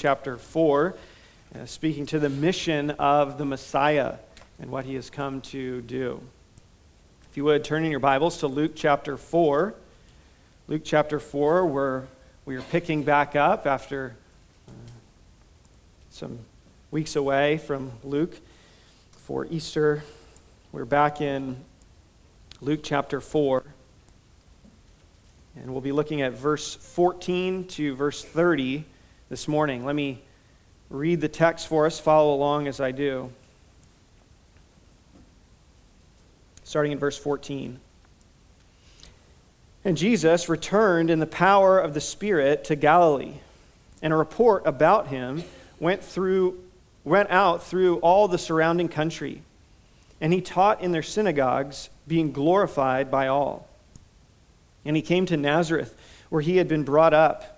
chapter 4, uh, speaking to the mission of the Messiah and what he has come to do. If you would, turn in your Bibles to Luke chapter 4. Luke chapter 4, where we are picking back up after uh, some weeks away from Luke for Easter. We're back in Luke chapter 4. And we'll be looking at verse 14 to verse 30 this morning. Let me read the text for us. Follow along as I do. Starting in verse 14. And Jesus returned in the power of the Spirit to Galilee, and a report about him went through went out through all the surrounding country. And he taught in their synagogues, being glorified by all. And he came to Nazareth, where he had been brought up.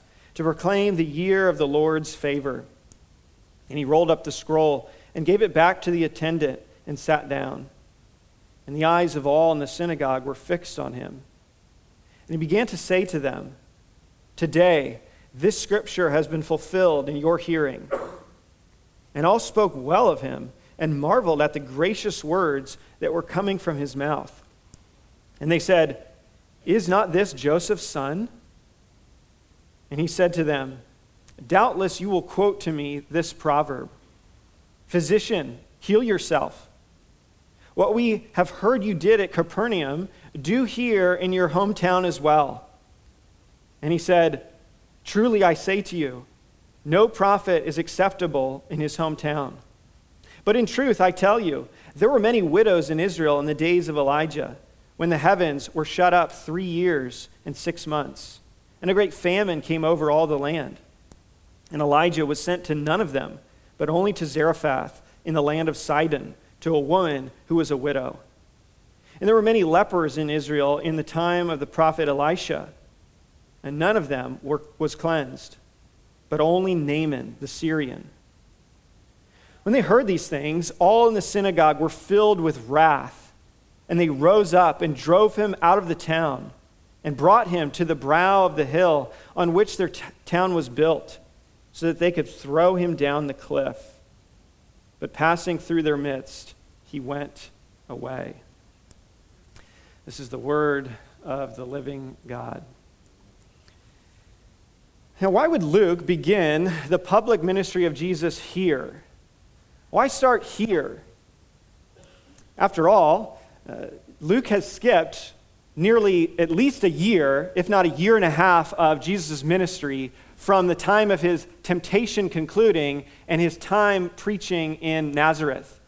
to proclaim the year of the Lord's favor. And he rolled up the scroll and gave it back to the attendant and sat down. And the eyes of all in the synagogue were fixed on him. And he began to say to them, Today, this scripture has been fulfilled in your hearing. And all spoke well of him and marveled at the gracious words that were coming from his mouth. And they said, Is not this Joseph's son? And he said to them, Doubtless you will quote to me this proverb Physician, heal yourself. What we have heard you did at Capernaum, do here in your hometown as well. And he said, Truly I say to you, no prophet is acceptable in his hometown. But in truth, I tell you, there were many widows in Israel in the days of Elijah, when the heavens were shut up three years and six months and a great famine came over all the land. And Elijah was sent to none of them, but only to Zarephath in the land of Sidon, to a woman who was a widow. And there were many lepers in Israel in the time of the prophet Elisha, and none of them were, was cleansed, but only Naaman the Syrian. When they heard these things, all in the synagogue were filled with wrath, and they rose up and drove him out of the town and brought him to the brow of the hill on which their t- town was built, so that they could throw him down the cliff. But passing through their midst, he went away. This is the word of the living God. Now, why would Luke begin the public ministry of Jesus here? Why start here? After all, uh, Luke has skipped nearly at least a year, if not a year and a half, of Jesus' ministry from the time of his temptation concluding and his time preaching in Nazareth.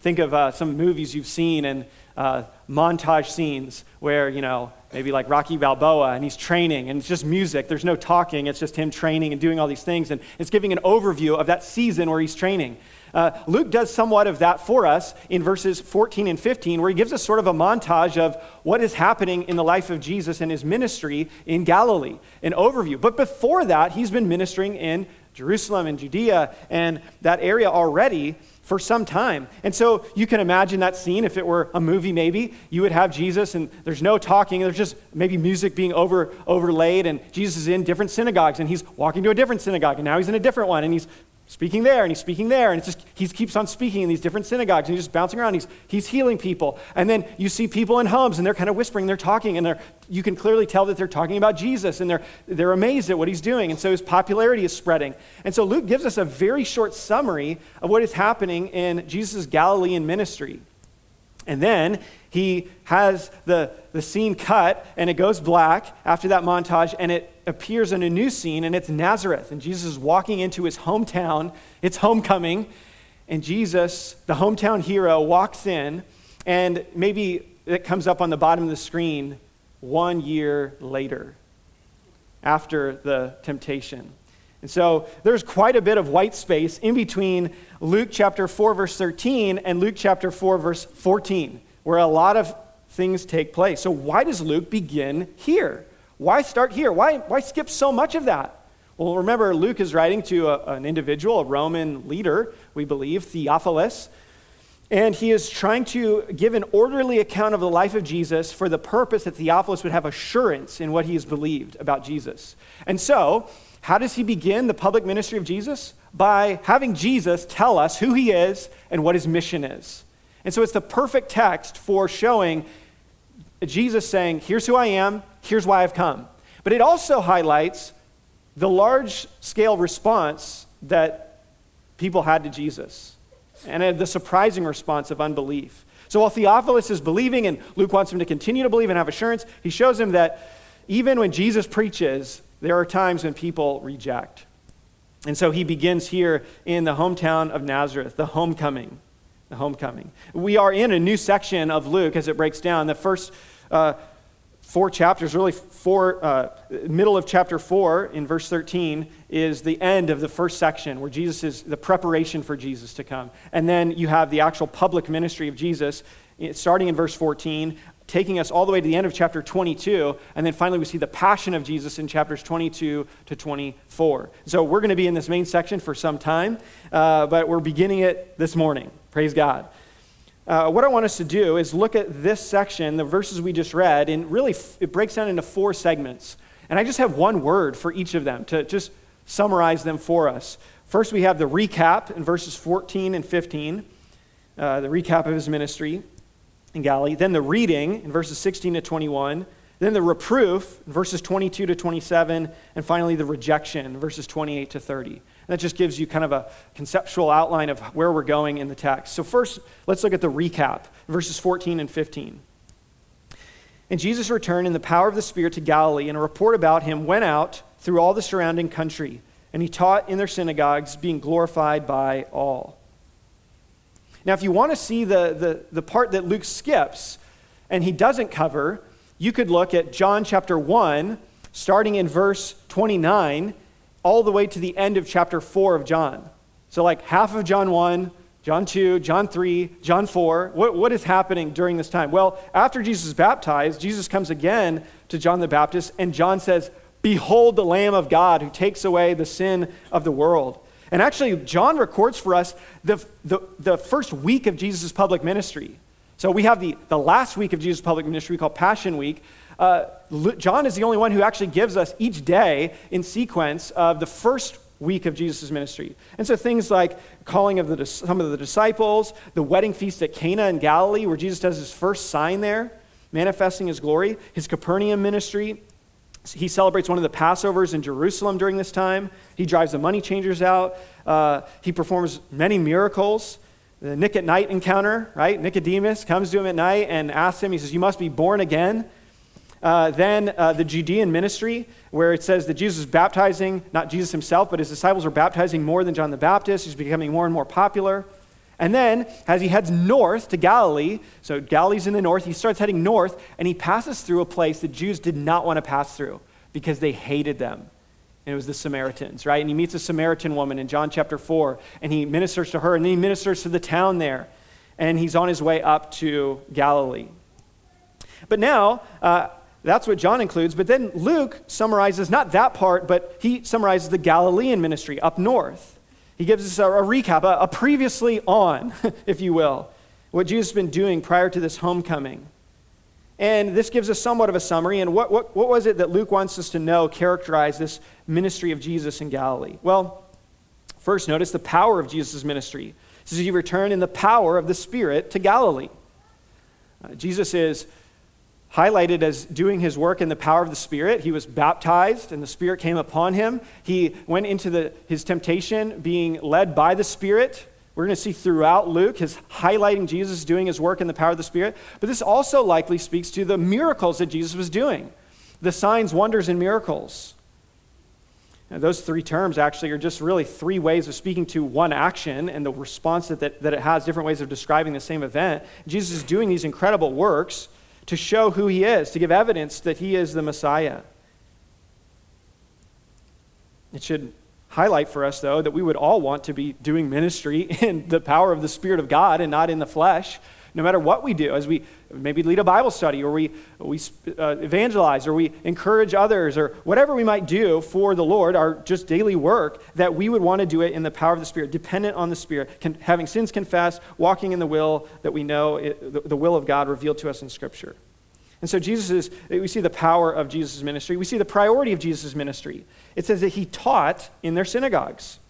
Think of uh, some movies you've seen and uh, montage scenes where, you know, maybe like Rocky Balboa and he's training and it's just music. There's no talking, it's just him training and doing all these things. And it's giving an overview of that season where he's training. Uh, Luke does somewhat of that for us in verses 14 and 15, where he gives us sort of a montage of what is happening in the life of Jesus and his ministry in Galilee, an overview. But before that, he's been ministering in Jerusalem and Judea and that area already for some time. And so you can imagine that scene if it were a movie maybe you would have Jesus and there's no talking there's just maybe music being over overlaid and Jesus is in different synagogues and he's walking to a different synagogue and now he's in a different one and he's speaking there and he's speaking there and it's just he keeps on speaking in these different synagogues and he's just bouncing around he's, he's healing people. And then you see people in homes and they're kind of whispering they're talking and they're, you can clearly tell that they're talking about jesus and they're, they're amazed at what he's doing and so his popularity is spreading. And so luke gives us a very short summary of what is happening in jesus' galilean ministry. And then he has the, the scene cut and it goes black after that montage and it appears in a new scene and it's Nazareth. And Jesus is walking into his hometown. It's homecoming. And Jesus, the hometown hero, walks in and maybe it comes up on the bottom of the screen one year later after the temptation. And so there's quite a bit of white space in between Luke chapter 4, verse 13, and Luke chapter 4, verse 14, where a lot of things take place. So, why does Luke begin here? Why start here? Why, why skip so much of that? Well, remember, Luke is writing to a, an individual, a Roman leader, we believe, Theophilus, and he is trying to give an orderly account of the life of Jesus for the purpose that Theophilus would have assurance in what he has believed about Jesus. And so, how does he begin the public ministry of Jesus? By having Jesus tell us who he is and what his mission is. And so it's the perfect text for showing Jesus saying, Here's who I am, here's why I've come. But it also highlights the large scale response that people had to Jesus and the surprising response of unbelief. So while Theophilus is believing and Luke wants him to continue to believe and have assurance, he shows him that even when Jesus preaches, there are times when people reject. And so he begins here in the hometown of Nazareth, the homecoming. The homecoming. We are in a new section of Luke as it breaks down. The first uh, four chapters, really four, uh, middle of chapter four in verse 13 is the end of the first section where Jesus is the preparation for Jesus to come. And then you have the actual public ministry of Jesus starting in verse 14 taking us all the way to the end of chapter 22. And then finally, we see the passion of Jesus in chapters 22 to 24. So we're going to be in this main section for some time, uh, but we're beginning it this morning. Praise God. Uh, what I want us to do is look at this section, the verses we just read, and really f- it breaks down into four segments. And I just have one word for each of them to just summarize them for us. First, we have the recap in verses 14 and 15, uh, the recap of his ministry in Galilee. Then the reading in verses 16 to 21. Then the reproof in verses 22 to 27. And finally, the rejection verses 28 to 30. And that just gives you kind of a conceptual outline of where we're going in the text. So, first, let's look at the recap verses 14 and 15. And Jesus returned in the power of the Spirit to Galilee, and a report about him went out through all the surrounding country. And he taught in their synagogues, being glorified by all. Now, if you want to see the, the, the part that Luke skips and he doesn't cover, you could look at John chapter 1, starting in verse 29, all the way to the end of chapter 4 of John. So, like half of John 1, John 2, John 3, John 4. What, what is happening during this time? Well, after Jesus is baptized, Jesus comes again to John the Baptist, and John says, Behold the Lamb of God who takes away the sin of the world. And actually, John records for us the, the, the first week of Jesus' public ministry. So we have the, the last week of Jesus' public ministry called Passion Week. Uh, John is the only one who actually gives us each day in sequence of the first week of Jesus' ministry. And so things like calling of the, some of the disciples, the wedding feast at Cana in Galilee, where Jesus does his first sign there, manifesting his glory, his Capernaum ministry, he celebrates one of the Passovers in Jerusalem during this time. He drives the money changers out. Uh, he performs many miracles. The Nick at night encounter, right? Nicodemus comes to him at night and asks him, he says, You must be born again. Uh, then uh, the Judean ministry, where it says that Jesus is baptizing, not Jesus himself, but his disciples are baptizing more than John the Baptist. He's becoming more and more popular. And then, as he heads north to Galilee, so Galilee's in the north, he starts heading north, and he passes through a place that Jews did not want to pass through because they hated them. And it was the Samaritans, right? And he meets a Samaritan woman in John chapter 4, and he ministers to her, and then he ministers to the town there. And he's on his way up to Galilee. But now, uh, that's what John includes. But then Luke summarizes not that part, but he summarizes the Galilean ministry up north. He gives us a, a recap, a, a previously on, if you will, what Jesus has been doing prior to this homecoming. And this gives us somewhat of a summary. And what, what, what was it that Luke wants us to know characterized this ministry of Jesus in Galilee? Well, first, notice the power of Jesus' ministry. Says he returned in the power of the Spirit to Galilee. Uh, Jesus is highlighted as doing his work in the power of the Spirit. He was baptized, and the Spirit came upon him. He went into the, his temptation being led by the Spirit. We're going to see throughout Luke his highlighting Jesus doing his work in the power of the Spirit. But this also likely speaks to the miracles that Jesus was doing the signs, wonders, and miracles. Now, those three terms actually are just really three ways of speaking to one action and the response that, that, that it has, different ways of describing the same event. Jesus is doing these incredible works to show who he is, to give evidence that he is the Messiah. It should highlight for us, though, that we would all want to be doing ministry in the power of the Spirit of God and not in the flesh, no matter what we do, as we maybe lead a Bible study or we, we uh, evangelize or we encourage others or whatever we might do for the Lord, our just daily work, that we would want to do it in the power of the Spirit, dependent on the Spirit, can, having sins confessed, walking in the will that we know, it, the, the will of God revealed to us in Scripture. And so Jesus is, we see the power of Jesus' ministry. We see the priority of Jesus' ministry. It says that he taught in their synagogues.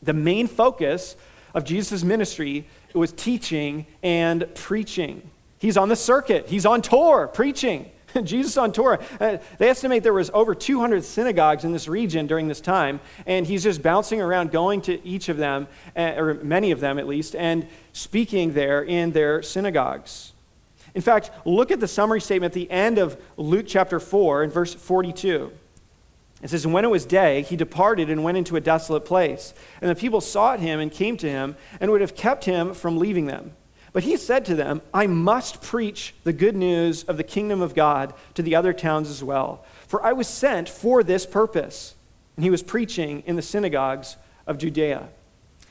The main focus of Jesus' ministry was teaching and preaching. He's on the circuit, he's on tour preaching. Jesus on tour. Uh, they estimate there was over 200 synagogues in this region during this time, and he's just bouncing around, going to each of them, uh, or many of them at least, and speaking there in their synagogues. In fact, look at the summary statement at the end of Luke chapter 4 in verse 42. It says, And when it was day, he departed and went into a desolate place. And the people sought him and came to him and would have kept him from leaving them. But he said to them, I must preach the good news of the kingdom of God to the other towns as well, for I was sent for this purpose. And he was preaching in the synagogues of Judea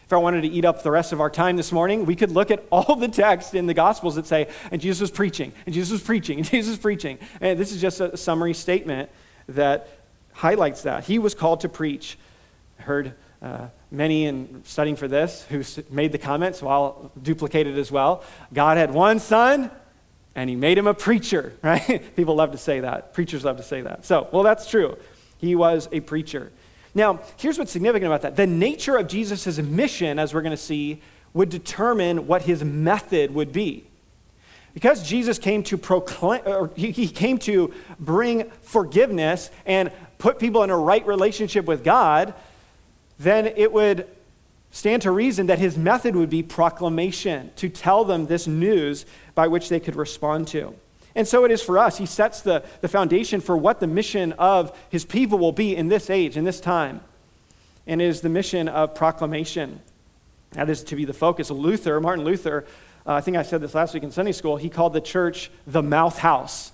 if I wanted to eat up the rest of our time this morning, we could look at all the texts in the Gospels that say, and Jesus was preaching, and Jesus was preaching, and Jesus was preaching. And this is just a summary statement that highlights that. He was called to preach. I heard uh, many in studying for this who made the comment, so I'll duplicate it as well. God had one son, and he made him a preacher, right? People love to say that. Preachers love to say that. So, well, that's true. He was a preacher. Now, here's what's significant about that the nature of Jesus' mission, as we're going to see, would determine what his method would be. Because Jesus came to proclaim, or he came to bring forgiveness and put people in a right relationship with God, then it would stand to reason that his method would be proclamation, to tell them this news by which they could respond to. And so it is for us. He sets the, the foundation for what the mission of his people will be in this age, in this time. And it is the mission of proclamation. That is to be the focus. Luther, Martin Luther, uh, I think I said this last week in Sunday school, he called the church the mouth house.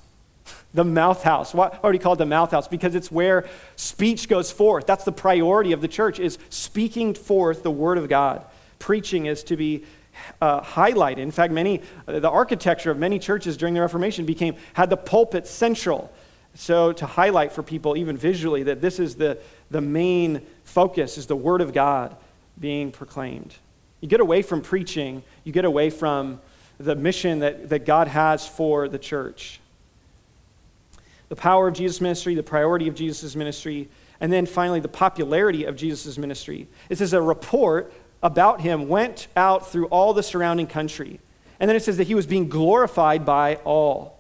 The mouth house. Why, why would he call it the mouth house? Because it's where speech goes forth. That's the priority of the church, is speaking forth the word of God. Preaching is to be uh, highlighted. In fact, many uh, the architecture of many churches during the Reformation became had the pulpit central. So to highlight for people, even visually, that this is the, the main focus is the Word of God being proclaimed. You get away from preaching, you get away from the mission that, that God has for the church. The power of Jesus' ministry, the priority of Jesus' ministry, and then finally the popularity of Jesus' ministry. It says a report about him went out through all the surrounding country. And then it says that he was being glorified by all.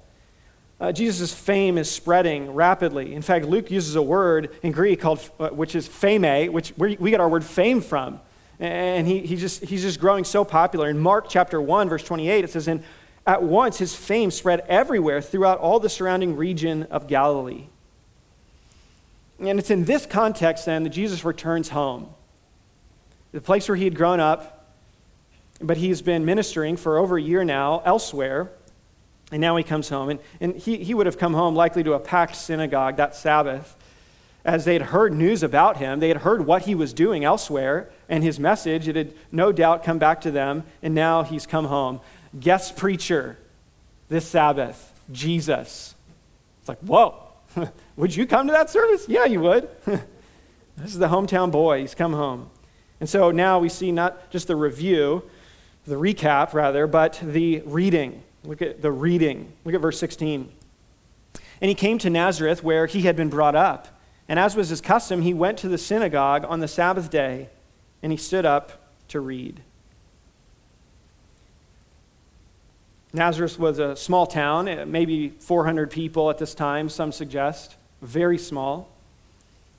Uh, Jesus' fame is spreading rapidly. In fact, Luke uses a word in Greek called, uh, which is pheme, which we get our word fame from. And he, he just, he's just growing so popular. In Mark chapter 1, verse 28, it says, And at once his fame spread everywhere throughout all the surrounding region of Galilee. And it's in this context then that Jesus returns home the place where he had grown up, but he's been ministering for over a year now elsewhere. And now he comes home. And, and he, he would have come home likely to a packed synagogue that Sabbath as they had heard news about him. They had heard what he was doing elsewhere and his message. It had no doubt come back to them. And now he's come home. Guest preacher this Sabbath, Jesus. It's like, whoa, would you come to that service? Yeah, you would. this is the hometown boy. He's come home. And so now we see not just the review, the recap rather, but the reading. Look at the reading. Look at verse 16. And he came to Nazareth where he had been brought up. And as was his custom, he went to the synagogue on the Sabbath day and he stood up to read. Nazareth was a small town, eh, maybe 400 people at this time, some suggest. Very small.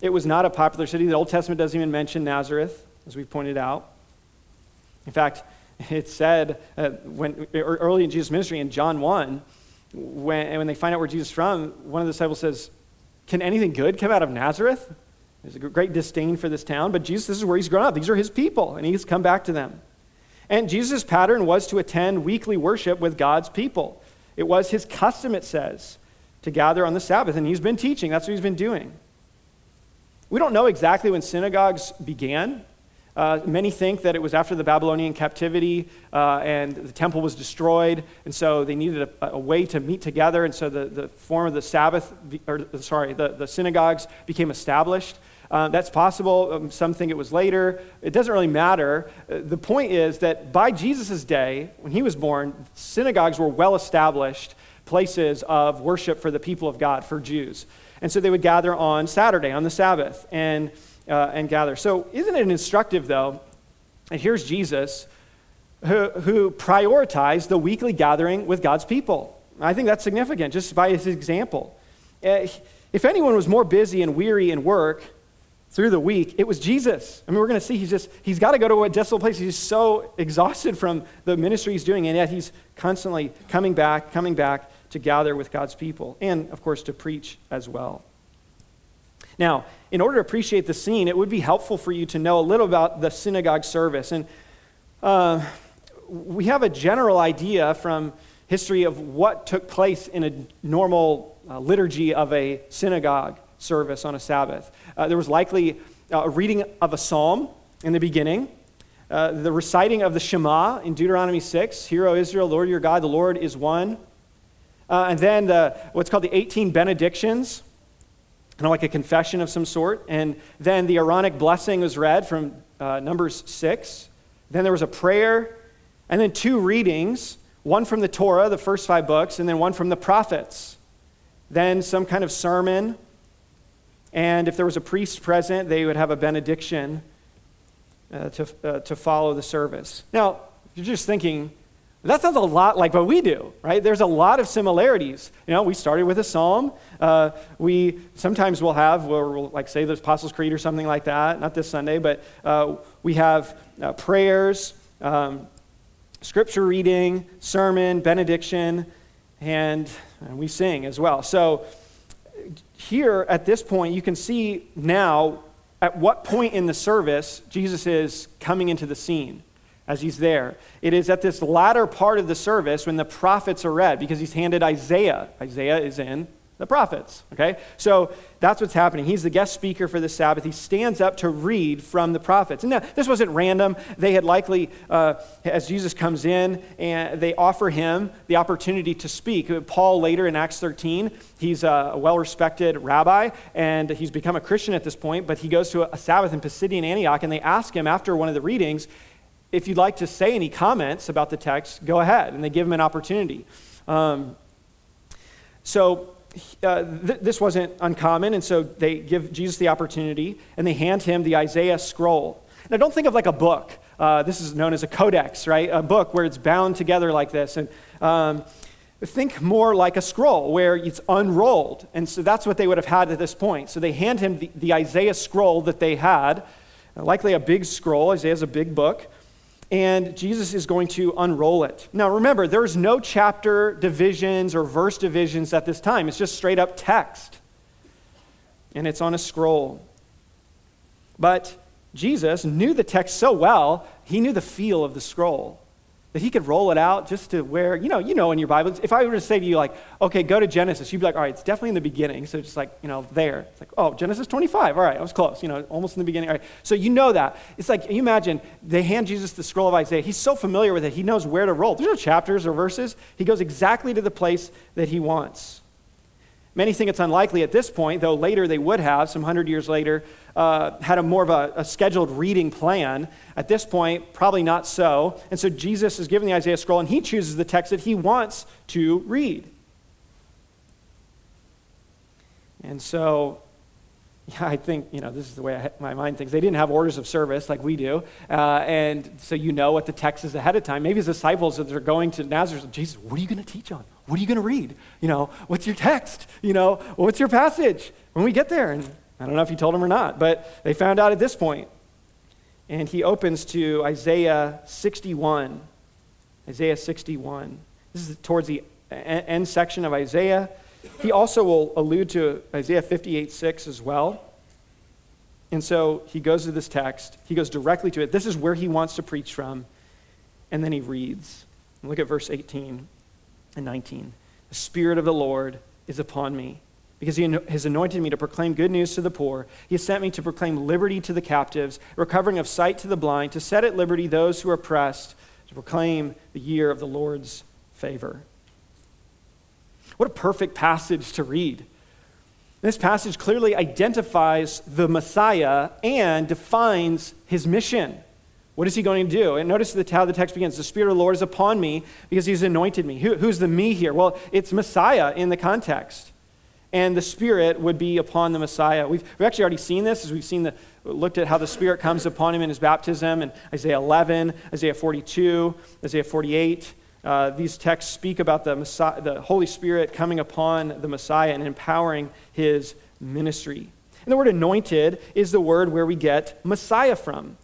It was not a popular city. The Old Testament doesn't even mention Nazareth as we pointed out. In fact, it said uh, when, early in Jesus' ministry in John 1, when, when they find out where Jesus is from, one of the disciples says, Can anything good come out of Nazareth? There's a great disdain for this town, but Jesus, this is where he's grown up. These are his people, and he's come back to them. And Jesus' pattern was to attend weekly worship with God's people. It was his custom, it says, to gather on the Sabbath, and he's been teaching. That's what he's been doing. We don't know exactly when synagogues began. Uh, many think that it was after the Babylonian captivity uh, and the temple was destroyed, and so they needed a, a, way to meet together, and so the, the form of the Sabbath, or sorry, the, the synagogues became established. Uh, that's possible. Um, some think it was later. It doesn't really matter. Uh, the point is that by Jesus' day, when he was born, synagogues were well established places of worship for the people of God, for Jews. And so they would gather on Saturday, on the Sabbath, and uh, and gather. So, isn't it instructive, though? And here's Jesus who, who prioritized the weekly gathering with God's people. I think that's significant just by his example. Uh, if anyone was more busy and weary in work through the week, it was Jesus. I mean, we're going to see he's just, he's got to go to a desolate place. He's so exhausted from the ministry he's doing, and yet he's constantly coming back, coming back to gather with God's people, and of course to preach as well. Now, in order to appreciate the scene, it would be helpful for you to know a little about the synagogue service. And uh, we have a general idea from history of what took place in a normal uh, liturgy of a synagogue service on a Sabbath. Uh, there was likely uh, a reading of a psalm in the beginning, uh, the reciting of the Shema in Deuteronomy 6 Hear, O Israel, Lord your God, the Lord is one. Uh, and then the, what's called the 18 benedictions kind of like a confession of some sort. And then the Aaronic blessing was read from uh, Numbers 6. Then there was a prayer, and then two readings one from the Torah, the first five books, and then one from the prophets. Then some kind of sermon. And if there was a priest present, they would have a benediction uh, to, uh, to follow the service. Now, you're just thinking, that sounds a lot like what we do, right? There's a lot of similarities. You know, we started with a psalm. Uh, we sometimes will have, where we'll like say the Apostles' Creed or something like that. Not this Sunday, but uh, we have uh, prayers, um, scripture reading, sermon, benediction, and, and we sing as well. So here at this point, you can see now at what point in the service Jesus is coming into the scene as he's there. It is at this latter part of the service when the prophets are read because he's handed Isaiah. Isaiah is in the prophets, okay? So that's what's happening. He's the guest speaker for the Sabbath. He stands up to read from the prophets. And now, this wasn't random. They had likely, uh, as Jesus comes in, and they offer him the opportunity to speak. Paul, later in Acts 13, he's a well respected rabbi, and he's become a Christian at this point, but he goes to a Sabbath in Pisidian Antioch, and they ask him after one of the readings, if you'd like to say any comments about the text, go ahead. And they give him an opportunity. Um, so uh, th- this wasn't uncommon, and so they give Jesus the opportunity, and they hand him the Isaiah scroll. Now, don't think of like a book. Uh, this is known as a codex, right? A book where it's bound together like this. And um, think more like a scroll where it's unrolled. And so that's what they would have had at this point. So they hand him the, the Isaiah scroll that they had, likely a big scroll. Isaiah's a big book and Jesus is going to unroll it. Now, remember, there's no chapter divisions or verse divisions at this time, it's just straight up text. And it's on a scroll. But Jesus knew the text so well, he knew the feel of the scroll that he could roll it out just to where, you know, you know in your Bible, if I were to say to you, like, okay, go to Genesis, you'd be like, all right, it's definitely in the beginning. So just like, you know, there. It's like, oh, Genesis 25. All right, I was close, you know, almost in the beginning. All right. So you know that. It's like, you imagine, they hand Jesus the scroll of Isaiah. He's so familiar with it, he knows where to roll. There's no chapters or verses. He goes exactly to the place that he wants. Many think it's unlikely at this point, though later they would have, some hundred years later, uh, had a more of a, a, scheduled reading plan. At this point, probably not so. And so Jesus is given the Isaiah scroll, and he chooses the text that he wants to read. And so yeah, I think, you know, this is the way I, my mind thinks. They didn't have orders of service like we do. Uh, and so you know what the text is ahead of time. Maybe his disciples, as they're going to Nazareth, Jesus, what are you going to teach on? What are you going to read? You know, what's your text? You know, what's your passage when we get there? And I don't know if he told them or not, but they found out at this point. And he opens to Isaiah 61. Isaiah 61. This is towards the end section of Isaiah. He also will allude to Isaiah 58 6 as well. And so he goes to this text, he goes directly to it. This is where he wants to preach from. And then he reads. Look at verse 18 and 19. The Spirit of the Lord is upon me because he has anointed me to proclaim good news to the poor. He has sent me to proclaim liberty to the captives, recovering of sight to the blind, to set at liberty those who are oppressed, to proclaim the year of the Lord's favor. What a perfect passage to read. This passage clearly identifies the Messiah and defines his mission. What is he going to do? And notice the, how the text begins. The Spirit of the Lord is upon me because he's anointed me. Who, who's the me here? Well, it's Messiah in the context. And the Spirit would be upon the Messiah. We've, we've actually already seen this as we've seen the, looked at how the Spirit comes upon him in his baptism in Isaiah 11, Isaiah 42, Isaiah 48. Uh, these texts speak about the, Messiah, the Holy Spirit coming upon the Messiah and empowering his ministry. And the word anointed is the word where we get Messiah from.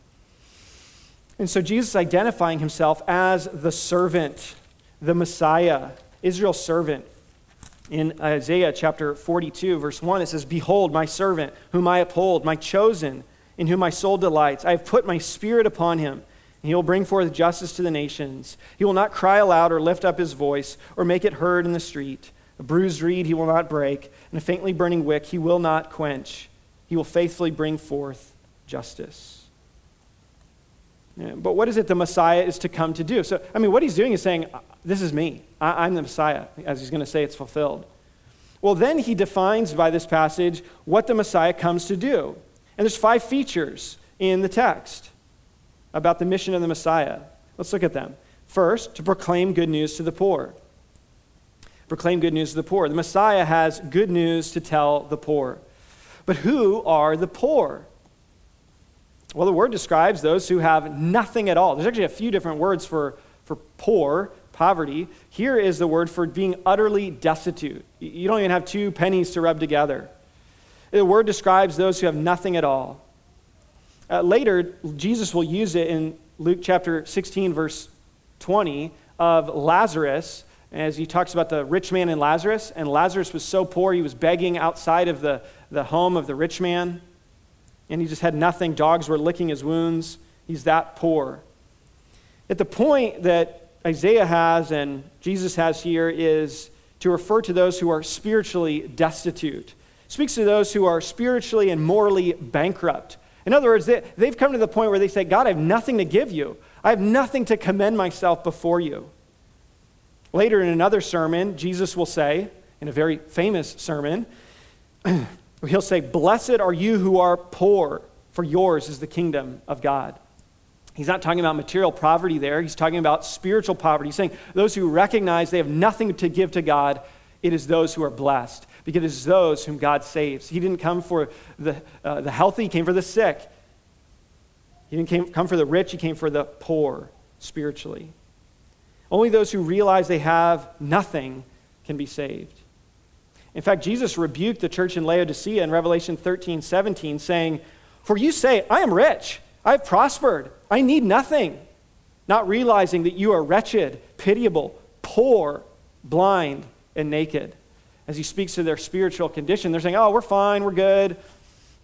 And so Jesus identifying himself as the servant, the Messiah, Israel's servant. In Isaiah chapter 42, verse 1, it says, Behold, my servant, whom I uphold, my chosen, in whom my soul delights. I have put my spirit upon him, and he will bring forth justice to the nations. He will not cry aloud or lift up his voice or make it heard in the street. A bruised reed he will not break, and a faintly burning wick he will not quench. He will faithfully bring forth justice. But what is it the Messiah is to come to do? So, I mean, what he's doing is saying, This is me. I, am the Messiah, as he's going to say it's fulfilled. Well, then he defines by this passage what the Messiah comes to do. And there's five features in the text about the mission of the Messiah. Let's look at them. First, to proclaim good news to the poor. Proclaim good news to the poor. The Messiah has good news to tell the poor. But who are the poor? Well, the word describes those who have nothing at all. There's actually a few different words for, for poor, poverty. Here is the word for being utterly destitute. You don't even have two pennies to rub together. The word describes those who have nothing at all. Uh, later, Jesus will use it in Luke chapter 16, verse 20, of Lazarus, as he talks about the rich man and Lazarus. And Lazarus was so poor, he was begging outside of the, the home of the rich man and he just had nothing. Dogs were licking his wounds. He's that poor. At the point that Isaiah has and Jesus has here is to refer to those who are spiritually destitute. Speaks to those who are spiritually and morally bankrupt. In other words, they, they've come to the point where they say, God, I have nothing to give you. I have nothing to commend myself before you. Later in another sermon, Jesus will say, in a very famous sermon, He'll say, Blessed are you who are poor, for yours is the kingdom of God. He's not talking about material poverty there. He's talking about spiritual poverty. He's saying those who recognize they have nothing to give to God, it is those who are blessed, because it is those whom God saves. He didn't come for the, uh, the healthy, he came for the sick. He didn't came, come for the rich, he came for the poor spiritually. Only those who realize they have nothing can be saved. In fact, Jesus rebuked the church in Laodicea in Revelation 13 17, saying, For you say, I am rich, I've prospered, I need nothing, not realizing that you are wretched, pitiable, poor, blind, and naked. As he speaks to their spiritual condition, they're saying, Oh, we're fine, we're good.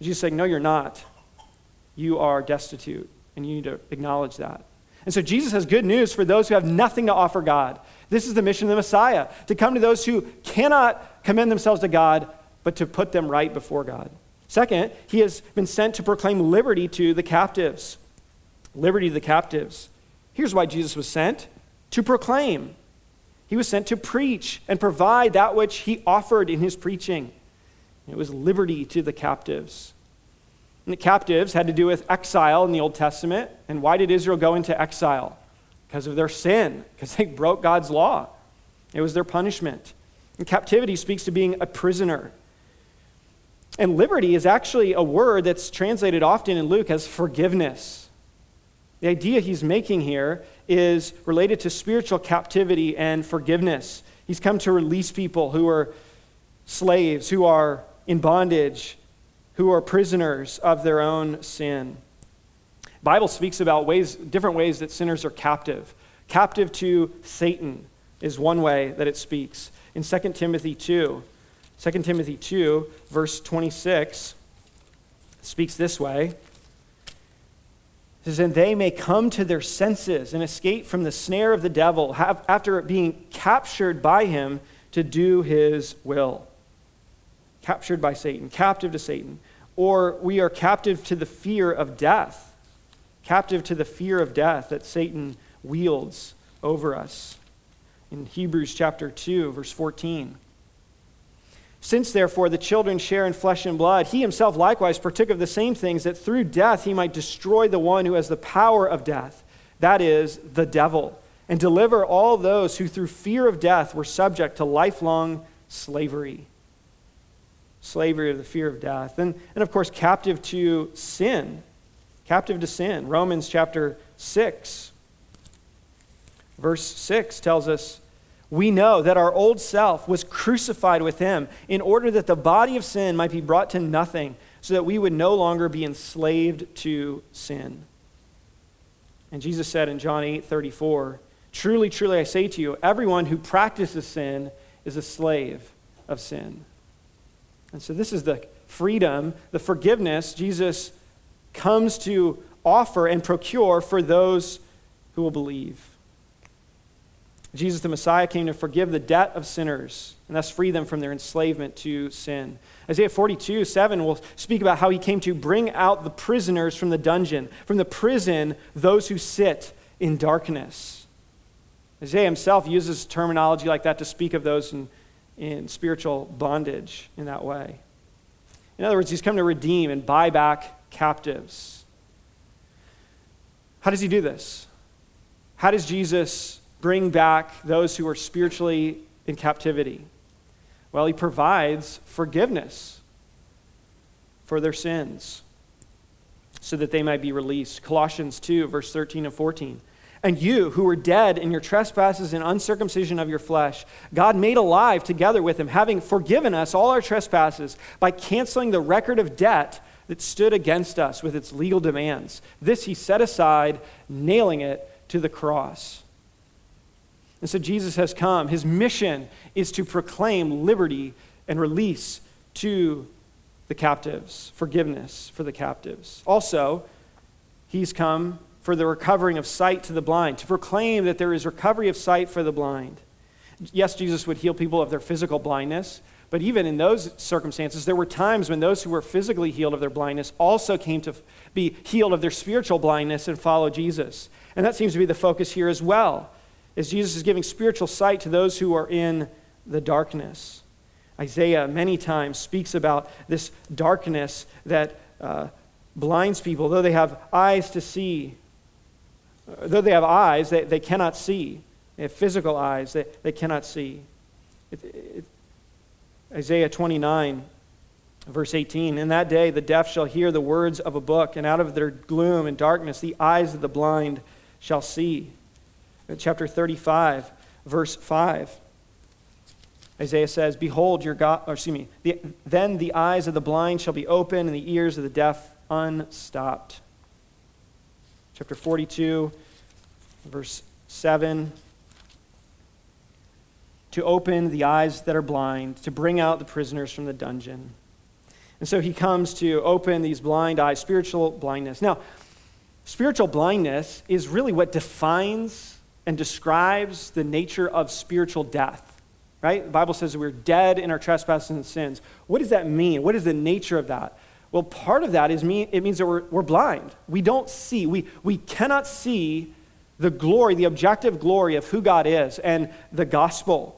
Jesus saying, No, you're not. You are destitute, and you need to acknowledge that. And so Jesus has good news for those who have nothing to offer God. This is the mission of the Messiah to come to those who cannot commend themselves to God, but to put them right before God. Second, he has been sent to proclaim liberty to the captives. Liberty to the captives. Here's why Jesus was sent to proclaim. He was sent to preach and provide that which he offered in his preaching. It was liberty to the captives. And the captives had to do with exile in the Old Testament. And why did Israel go into exile? Because of their sin, because they broke God's law. It was their punishment. And captivity speaks to being a prisoner. And liberty is actually a word that's translated often in Luke as forgiveness. The idea he's making here is related to spiritual captivity and forgiveness. He's come to release people who are slaves, who are in bondage, who are prisoners of their own sin. Bible speaks about ways different ways that sinners are captive. Captive to Satan is one way that it speaks. In 2 Timothy 2, 2 Timothy 2 verse 26 speaks this way. It says, And they may come to their senses and escape from the snare of the devil after being captured by him to do his will. captured by Satan, captive to Satan, or we are captive to the fear of death, captive to the fear of death that Satan wields over us. In Hebrews chapter 2, verse 14. Since, therefore, the children share in flesh and blood, he himself likewise partook of the same things, that through death he might destroy the one who has the power of death, that is, the devil, and deliver all those who through fear of death were subject to lifelong slavery. Slavery of the fear of death. And, and of course, captive to sin. Captive to sin. Romans chapter 6, verse 6 tells us we know that our old self was crucified with him in order that the body of sin might be brought to nothing, so that we would no longer be enslaved to sin. And Jesus said in John 8 34, Truly, truly, I say to you, everyone who practices sin is a slave of sin. And so, this is the freedom, the forgiveness Jesus comes to offer and procure for those who will believe. Jesus the Messiah came to forgive the debt of sinners and thus free them from their enslavement to sin. Isaiah 42, 7 will speak about how he came to bring out the prisoners from the dungeon, from the prison, those who sit in darkness. Isaiah himself uses terminology like that to speak of those in, in spiritual bondage in that way. In other words, he's come to redeem and buy back captives. How does he do this? How does Jesus bring back those who are spiritually in captivity? Well, he provides forgiveness for their sins so that they might be released. Colossians 2, verse 13 and 14. And you, who were dead in your trespasses and uncircumcision of your flesh, God made alive together with him, having forgiven us all our trespasses by canceling the record of debt that stood against us with its legal demands. This he set aside, nailing it to the cross. And so Jesus has come. His mission is to proclaim liberty and release to the captives, forgiveness for the captives. Also, he's come for the recovering of sight to the blind, to proclaim that there is recovery of sight for the blind. Yes, Jesus would heal people of their physical blindness, but even in those circumstances, there were times when those who were physically healed of their blindness also came to be healed of their spiritual blindness and follow Jesus. And that seems to be the focus here as well as Jesus is giving spiritual sight to those who are in the darkness. Isaiah many times speaks about this darkness that uh, blinds people, though they have eyes to see. Though they have eyes, they, they cannot see. They have physical eyes, they, they cannot see. It, it, Isaiah 29, verse 18 In that day the deaf shall hear the words of a book, and out of their gloom and darkness the eyes of the blind shall see chapter 35, verse 5. Isaiah says, Behold, your God, or excuse me, the, then the eyes of the blind shall be open and the ears of the deaf unstopped. Chapter 42, verse 7. To open the eyes that are blind, to bring out the prisoners from the dungeon. And so he comes to open these blind eyes, spiritual blindness. Now, spiritual blindness is really what defines and describes the nature of spiritual death. Right? The Bible says we're dead in our trespasses and sins. What does that mean? What is the nature of that? Well, part of that is mean, it means that we're, we're blind. We don't see. We, we cannot see the glory, the objective glory of who God is and the gospel.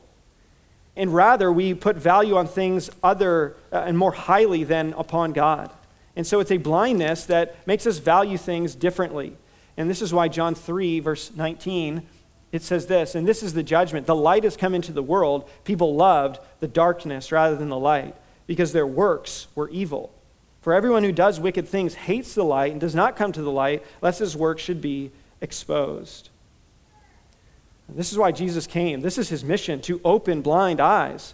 And rather, we put value on things other uh, and more highly than upon God. And so it's a blindness that makes us value things differently. And this is why John 3, verse 19, it says this, and this is the judgment. The light has come into the world. People loved the darkness rather than the light because their works were evil. For everyone who does wicked things hates the light and does not come to the light, lest his work should be exposed. This is why Jesus came. This is his mission to open blind eyes.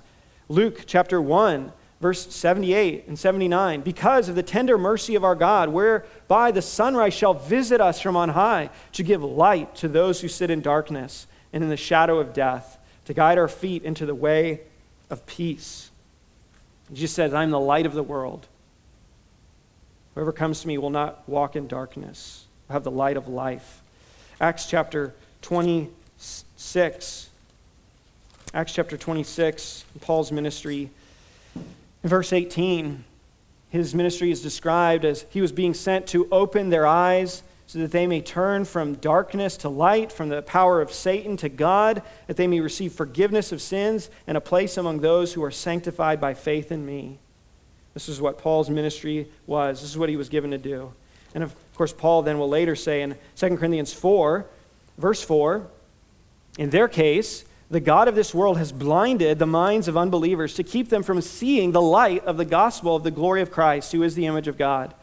Luke chapter 1, verse 78 and 79 because of the tender mercy of our God, whereby the sunrise shall visit us from on high to give light to those who sit in darkness and in the shadow of death, to guide our feet into the way of peace. Jesus says, I'm the light of the world. Whoever comes to me will not walk in darkness, will have the light of life. Acts chapter 26. Acts chapter 26, Paul's ministry In verse 18, his ministry is described as he was being sent to open their eyes so that they may turn from darkness to light, from the power of Satan to God, that they may receive forgiveness of sins and a place among those who are sanctified by faith in me. This is what Paul's ministry was. This is what he was given to do. And of course, Paul then will later say in 2 Corinthians 4, verse 4, in their case, the God of this world has blinded the minds of unbelievers to keep them from seeing the light of the gospel of the glory of Christ, who is the image of God.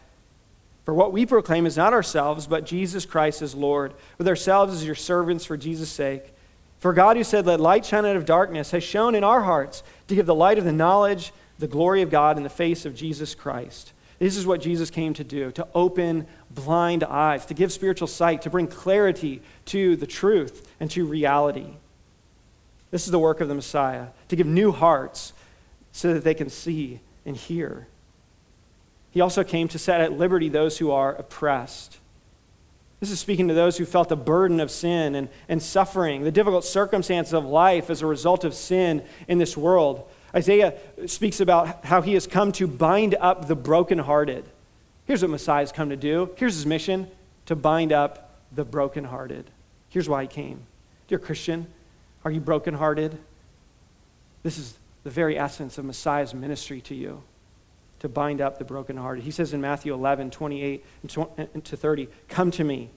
For what we proclaim is not ourselves, but Jesus Christ as Lord, with ourselves as your servants for Jesus' sake. For God, who said, Let light shine out of darkness, has shone in our hearts to give the light of the knowledge, the glory of God in the face of Jesus Christ. This is what Jesus came to do to open blind eyes, to give spiritual sight, to bring clarity to the truth and to reality. This is the work of the Messiah, to give new hearts so that they can see and hear. He also came to set at liberty those who are oppressed. This is speaking to those who felt the burden of sin and, and suffering, the difficult circumstances of life as a result of sin in this world. Isaiah speaks about how he has come to bind up the brokenhearted. Here's what Messiah has come to do. Here's his mission to bind up the brokenhearted. Here's why he came. Dear Christian, are you brokenhearted? This is the very essence of Messiah's ministry to you to bind up the brokenhearted. He says in Matthew 11, 28 to 30, Come to me,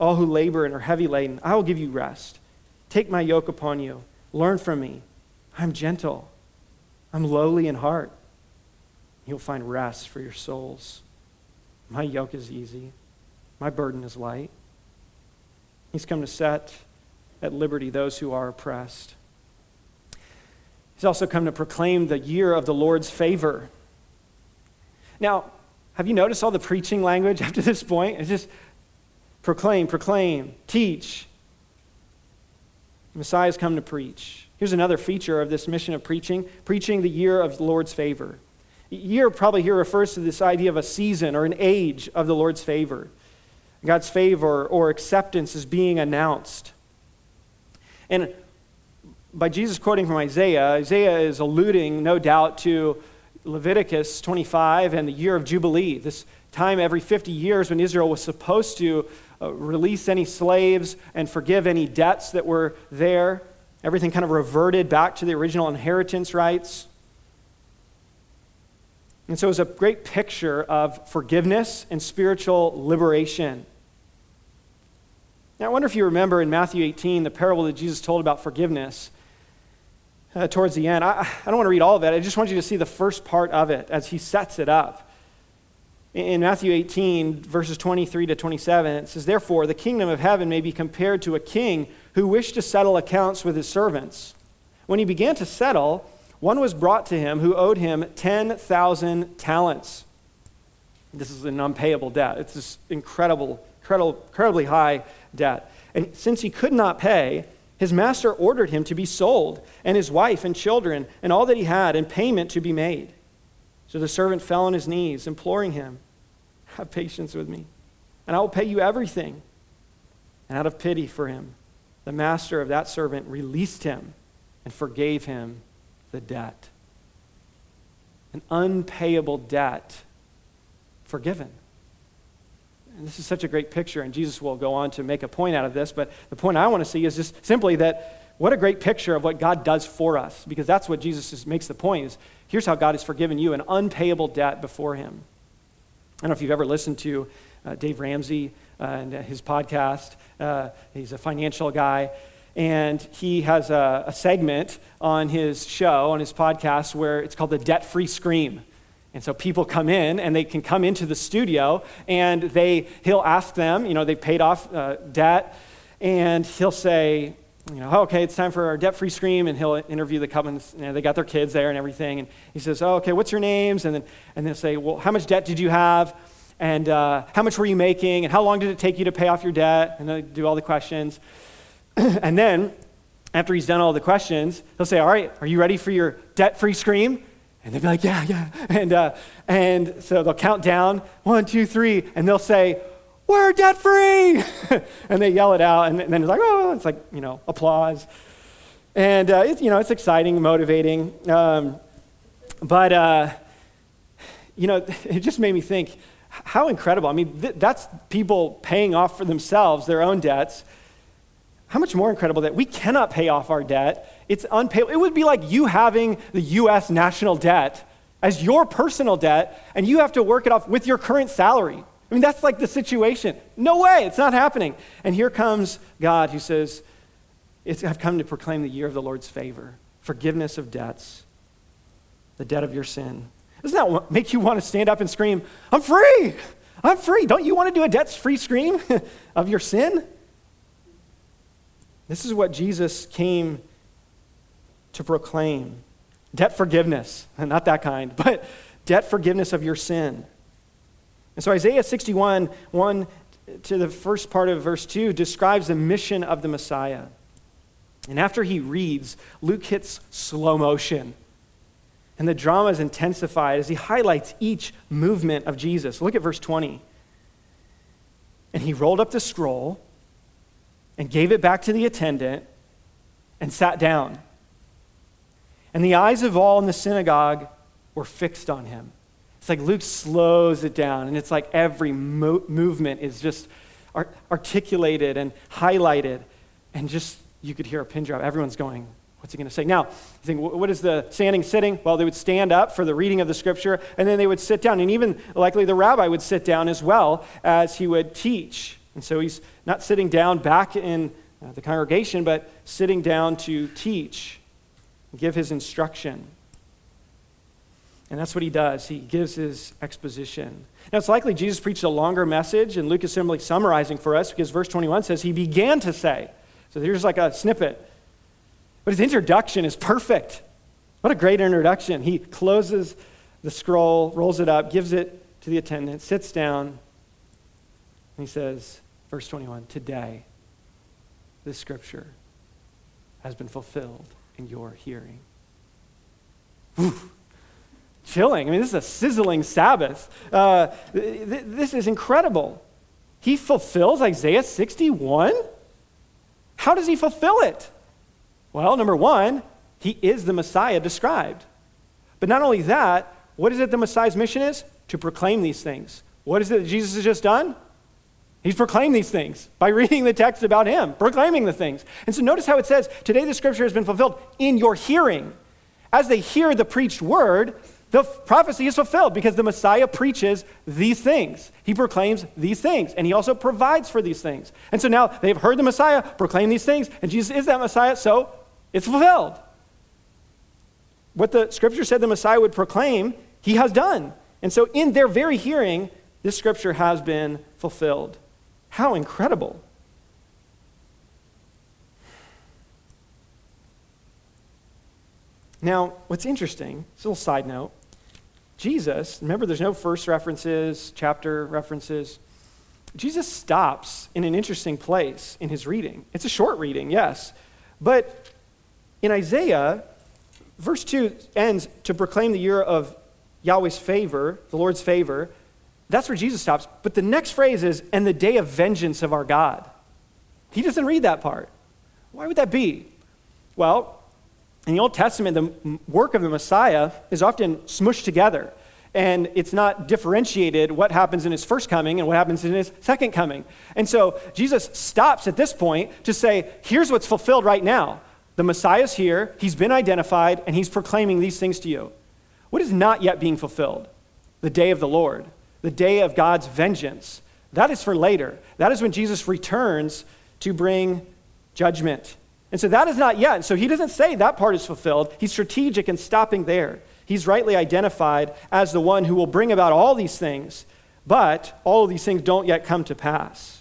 all who labor and are heavy laden. I will give you rest. Take my yoke upon you. Learn from me. I'm gentle. I'm lowly in heart. You'll find rest for your souls. My yoke is easy. My burden is light. He's come to set at liberty those who are oppressed. He's also come to proclaim the year of the Lord's favor. Now, have you noticed all the preaching language to this point? It's just proclaim, proclaim, teach. Messiah's come to preach. Here's another feature of this mission of preaching preaching the year of the Lord's favor. Year probably here refers to this idea of a season or an age of the Lord's favor. God's favor or acceptance is being announced. And by Jesus quoting from Isaiah, Isaiah is alluding, no doubt, to Leviticus 25 and the year of Jubilee, this time every 50 years when Israel was supposed to uh, release any slaves and forgive any debts that were there. Everything kind of reverted back to the original inheritance rights. And so it was a great picture of forgiveness and spiritual liberation. Now, I wonder if you remember in Matthew 18 the parable that Jesus told about forgiveness uh, towards the end. I, I don't want to read all of it. I just want you to see the first part of it as he sets it up. In, in Matthew 18, verses 23 to 27, it says, Therefore, the kingdom of heaven may be compared to a king who wished to settle accounts with his servants. When he began to settle, one was brought to him who owed him 10,000 talents. This is an unpayable debt. It's this incredible, incredible, incredibly high debt. And since he could not pay, his master ordered him to be sold, and his wife and children, and all that he had, and payment to be made. So the servant fell on his knees, imploring him, Have patience with me, and I will pay you everything. And out of pity for him, the master of that servant released him and forgave him the debt. An unpayable debt forgiven. And this is such a great picture, and Jesus will go on to make a point out of this. But the point I want to see is just simply that what a great picture of what God does for us, because that's what Jesus is, makes the point is here's how God has forgiven you an unpayable debt before him. I don't know if you've ever listened to uh, Dave Ramsey uh, and his podcast. Uh, he's a financial guy. And he has a, a segment on his show, on his podcast, where it's called the Debt Free Scream. And so people come in and they can come into the studio and they, he'll ask them, you know, they've paid off uh, debt, and he'll say, you know, oh, okay, it's time for our debt free scream. And he'll interview the couple, you know, they got their kids there and everything. And he says, oh, okay, what's your names? And then, and they'll say, well, how much debt did you have? And uh, how much were you making? And how long did it take you to pay off your debt? And they do all the questions. and then, after he's done all the questions, he'll say, all right, are you ready for your debt free scream? And they'll be like, yeah, yeah. And, uh, and so they'll count down one, two, three, and they'll say, we're debt free. and they yell it out, and, then it's like, oh, it's like, you know, applause. And, uh, it's, you know, it's exciting, motivating. Um, but uh, you know, it just made me think how incredible. I mean, th- that's people paying off for themselves their own debts. How much more incredible that we cannot pay off our debt. It's unpayable. It would be like you having the US national debt as your personal debt, and you have to work it off with your current salary. I mean, that's like the situation. No way, it's not happening. And here comes God who says, I've come to proclaim the year of the Lord's favor, forgiveness of debts, the debt of your sin. Doesn't that make you want to stand up and scream, I'm free? I'm free. Don't you want to do a debt free scream of your sin? This is what Jesus came to proclaim debt forgiveness, not that kind, but debt forgiveness of your sin. And so Isaiah 61, 1 to the first part of verse 2, describes the mission of the Messiah. And after he reads, Luke hits slow motion. And the drama is intensified as he highlights each movement of Jesus. Look at verse 20. And he rolled up the scroll and gave it back to the attendant and sat down. And the eyes of all in the synagogue were fixed on him. It's like Luke slows it down, and it's like every mo- movement is just art- articulated and highlighted, and just you could hear a pin drop. Everyone's going, What's he going to say? Now, you think, what is the standing sitting? Well, they would stand up for the reading of the scripture, and then they would sit down. And even likely the rabbi would sit down as well as he would teach. And so he's not sitting down back in uh, the congregation, but sitting down to teach, give his instruction. And that's what he does. He gives his exposition. Now, it's likely Jesus preached a longer message, and Luke is simply summarizing for us because verse 21 says he began to say. So here's like a snippet. But his introduction is perfect. What a great introduction. He closes the scroll, rolls it up, gives it to the attendant, sits down, and he says, verse 21 Today, this scripture has been fulfilled in your hearing. Chilling. I mean, this is a sizzling Sabbath. Uh, th- this is incredible. He fulfills Isaiah 61? How does he fulfill it? Well, number one, he is the Messiah described. But not only that, what is it the Messiah's mission is? To proclaim these things. What is it that Jesus has just done? He's proclaimed these things by reading the text about him, proclaiming the things. And so notice how it says, Today the scripture has been fulfilled in your hearing. As they hear the preached word, the prophecy is fulfilled because the Messiah preaches these things. He proclaims these things, and he also provides for these things. And so now they've heard the Messiah proclaim these things, and Jesus is that Messiah, so it's fulfilled. What the scripture said the Messiah would proclaim, he has done. And so, in their very hearing, this scripture has been fulfilled. How incredible! Now, what's interesting, it's a little side note. Jesus, remember there's no first references, chapter references. Jesus stops in an interesting place in his reading. It's a short reading, yes, but in Isaiah, verse 2 ends to proclaim the year of Yahweh's favor, the Lord's favor. That's where Jesus stops. But the next phrase is, and the day of vengeance of our God. He doesn't read that part. Why would that be? Well, in the Old Testament, the work of the Messiah is often smushed together. And it's not differentiated what happens in his first coming and what happens in his second coming. And so Jesus stops at this point to say, here's what's fulfilled right now. The Messiah's here, he's been identified, and he's proclaiming these things to you. What is not yet being fulfilled? The day of the Lord, the day of God's vengeance. That is for later. That is when Jesus returns to bring judgment. And so that is not yet. So he doesn't say that part is fulfilled. He's strategic in stopping there. He's rightly identified as the one who will bring about all these things, but all of these things don't yet come to pass.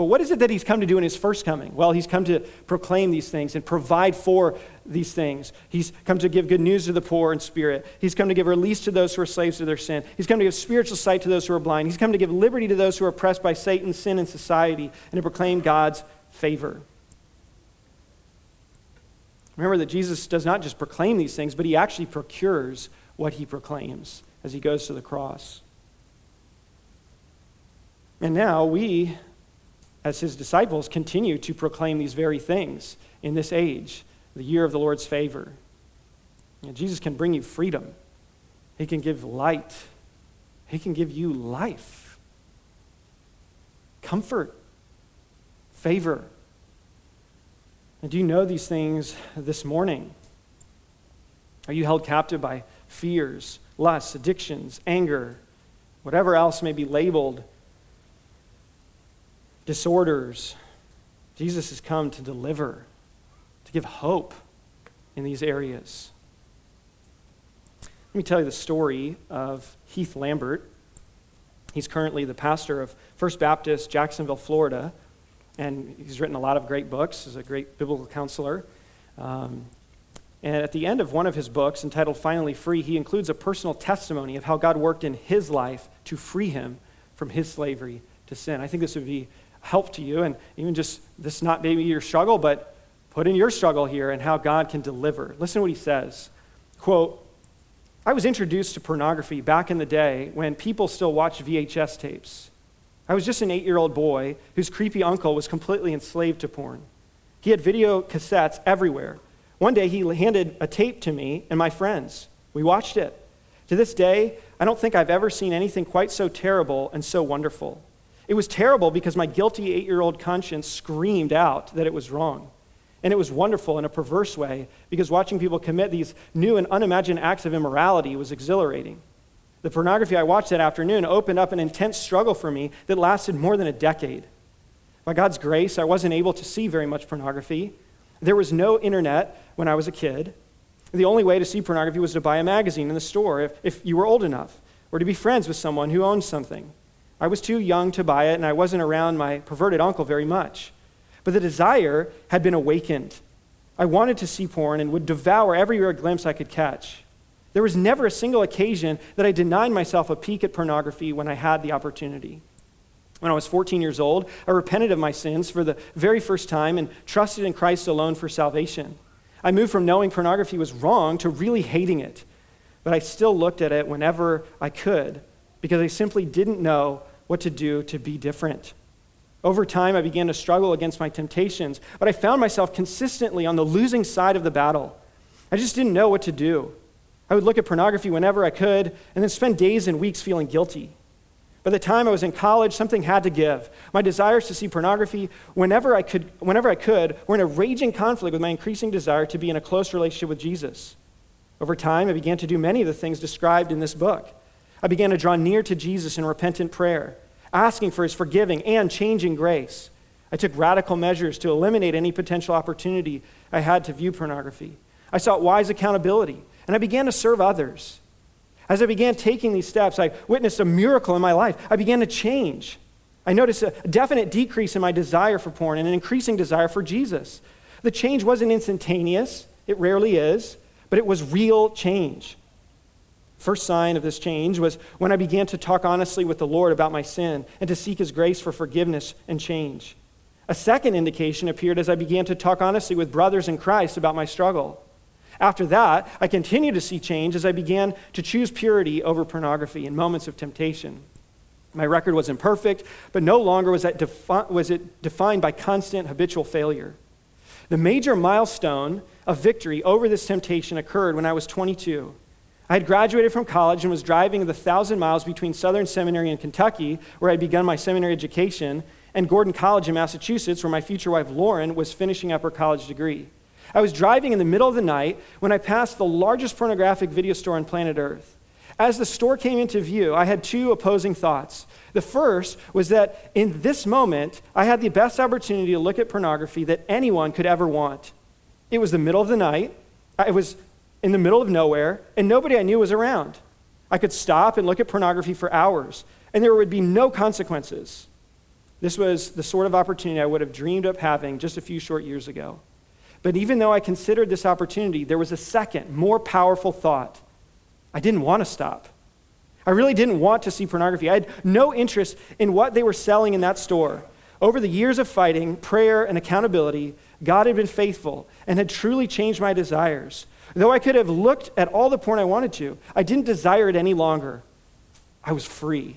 But what is it that he's come to do in his first coming? Well, he's come to proclaim these things and provide for these things. He's come to give good news to the poor in spirit. He's come to give release to those who are slaves to their sin. He's come to give spiritual sight to those who are blind. He's come to give liberty to those who are oppressed by Satan, sin, and society, and to proclaim God's favor. Remember that Jesus does not just proclaim these things, but he actually procures what he proclaims as he goes to the cross. And now we as his disciples continue to proclaim these very things in this age, the year of the Lord's favor. Jesus can bring you freedom, he can give light He can give you life, comfort, favor. And do you know these things this morning? Are you held captive by fears, lusts, addictions, anger, whatever else may be labeled, disorders? Jesus has come to deliver, to give hope in these areas. Let me tell you the story of Heath Lambert. He's currently the pastor of First Baptist, Jacksonville, Florida, and he's written a lot of great books. He's a great biblical counselor. Um, and at the end of one of his books, entitled Finally Free, he includes a personal testimony of how God worked in his life to free him from his slavery to sin. I think this would be help to you, and even just this not maybe your struggle, but put in your struggle here and how God can deliver. Listen to what he says. Quote, I was introduced to pornography back in the day when people still watched VHS tapes. I was just an eight year old boy whose creepy uncle was completely enslaved to porn. He had video cassettes everywhere. One day he handed a tape to me and my friends. We watched it. To this day, I don't think I've ever seen anything quite so terrible and so wonderful. It was terrible because my guilty eight year old conscience screamed out that it was wrong. And it was wonderful in a perverse way because watching people commit these new and unimagined acts of immorality was exhilarating. The pornography I watched that afternoon opened up an intense struggle for me that lasted more than a decade. By God's grace, I wasn't able to see very much pornography. There was no internet when I was a kid. The only way to see pornography was to buy a magazine in the store if, if you were old enough, or to be friends with someone who owned something. I was too young to buy it, and I wasn't around my perverted uncle very much. But the desire had been awakened. I wanted to see porn and would devour every rare glimpse I could catch. There was never a single occasion that I denied myself a peek at pornography when I had the opportunity. When I was 14 years old, I repented of my sins for the very first time and trusted in Christ alone for salvation. I moved from knowing pornography was wrong to really hating it, but I still looked at it whenever I could because I simply didn't know what to do to be different. Over time, I began to struggle against my temptations, but I found myself consistently on the losing side of the battle. I just didn't know what to do. I would look at pornography whenever I could and then spend days and weeks feeling guilty. By the time I was in college, something had to give. My desires to see pornography whenever I could, whenever I could were in a raging conflict with my increasing desire to be in a close relationship with Jesus. Over time, I began to do many of the things described in this book. I began to draw near to Jesus in repentant prayer asking for his forgiving and changing grace. I took radical measures to eliminate any potential opportunity I had to view pornography. I sought wise accountability, and I began to serve others. As I began taking these steps, I witnessed a miracle in my life. I began to change. I noticed a definite decrease in my desire for porn and an increasing desire for Jesus. The change wasn't instantaneous, it rarely is, but it was real change. First sign of this change was when I began to talk honestly with the Lord about my sin and to seek his grace for forgiveness and change. A second indication appeared as I began to talk honestly with brothers in Christ about my struggle. After that, I continued to see change as I began to choose purity over pornography in moments of temptation. My record was imperfect, but no longer was, that defi- was it defined by constant habitual failure. The major milestone of victory over this temptation occurred when I was 22 I had graduated from college and was driving the thousand miles between Southern Seminary in Kentucky, where I had begun my seminary education, and Gordon College in Massachusetts, where my future wife Lauren was finishing up her college degree. I was driving in the middle of the night when I passed the largest pornographic video store on planet Earth. As the store came into view, I had two opposing thoughts. The first was that in this moment, I had the best opportunity to look at pornography that anyone could ever want. It was the middle of the night. It was in the middle of nowhere, and nobody I knew was around. I could stop and look at pornography for hours, and there would be no consequences. This was the sort of opportunity I would have dreamed of having just a few short years ago. But even though I considered this opportunity, there was a second, more powerful thought. I didn't want to stop. I really didn't want to see pornography. I had no interest in what they were selling in that store. Over the years of fighting, prayer, and accountability, God had been faithful and had truly changed my desires. Though I could have looked at all the porn I wanted to, I didn't desire it any longer. I was free.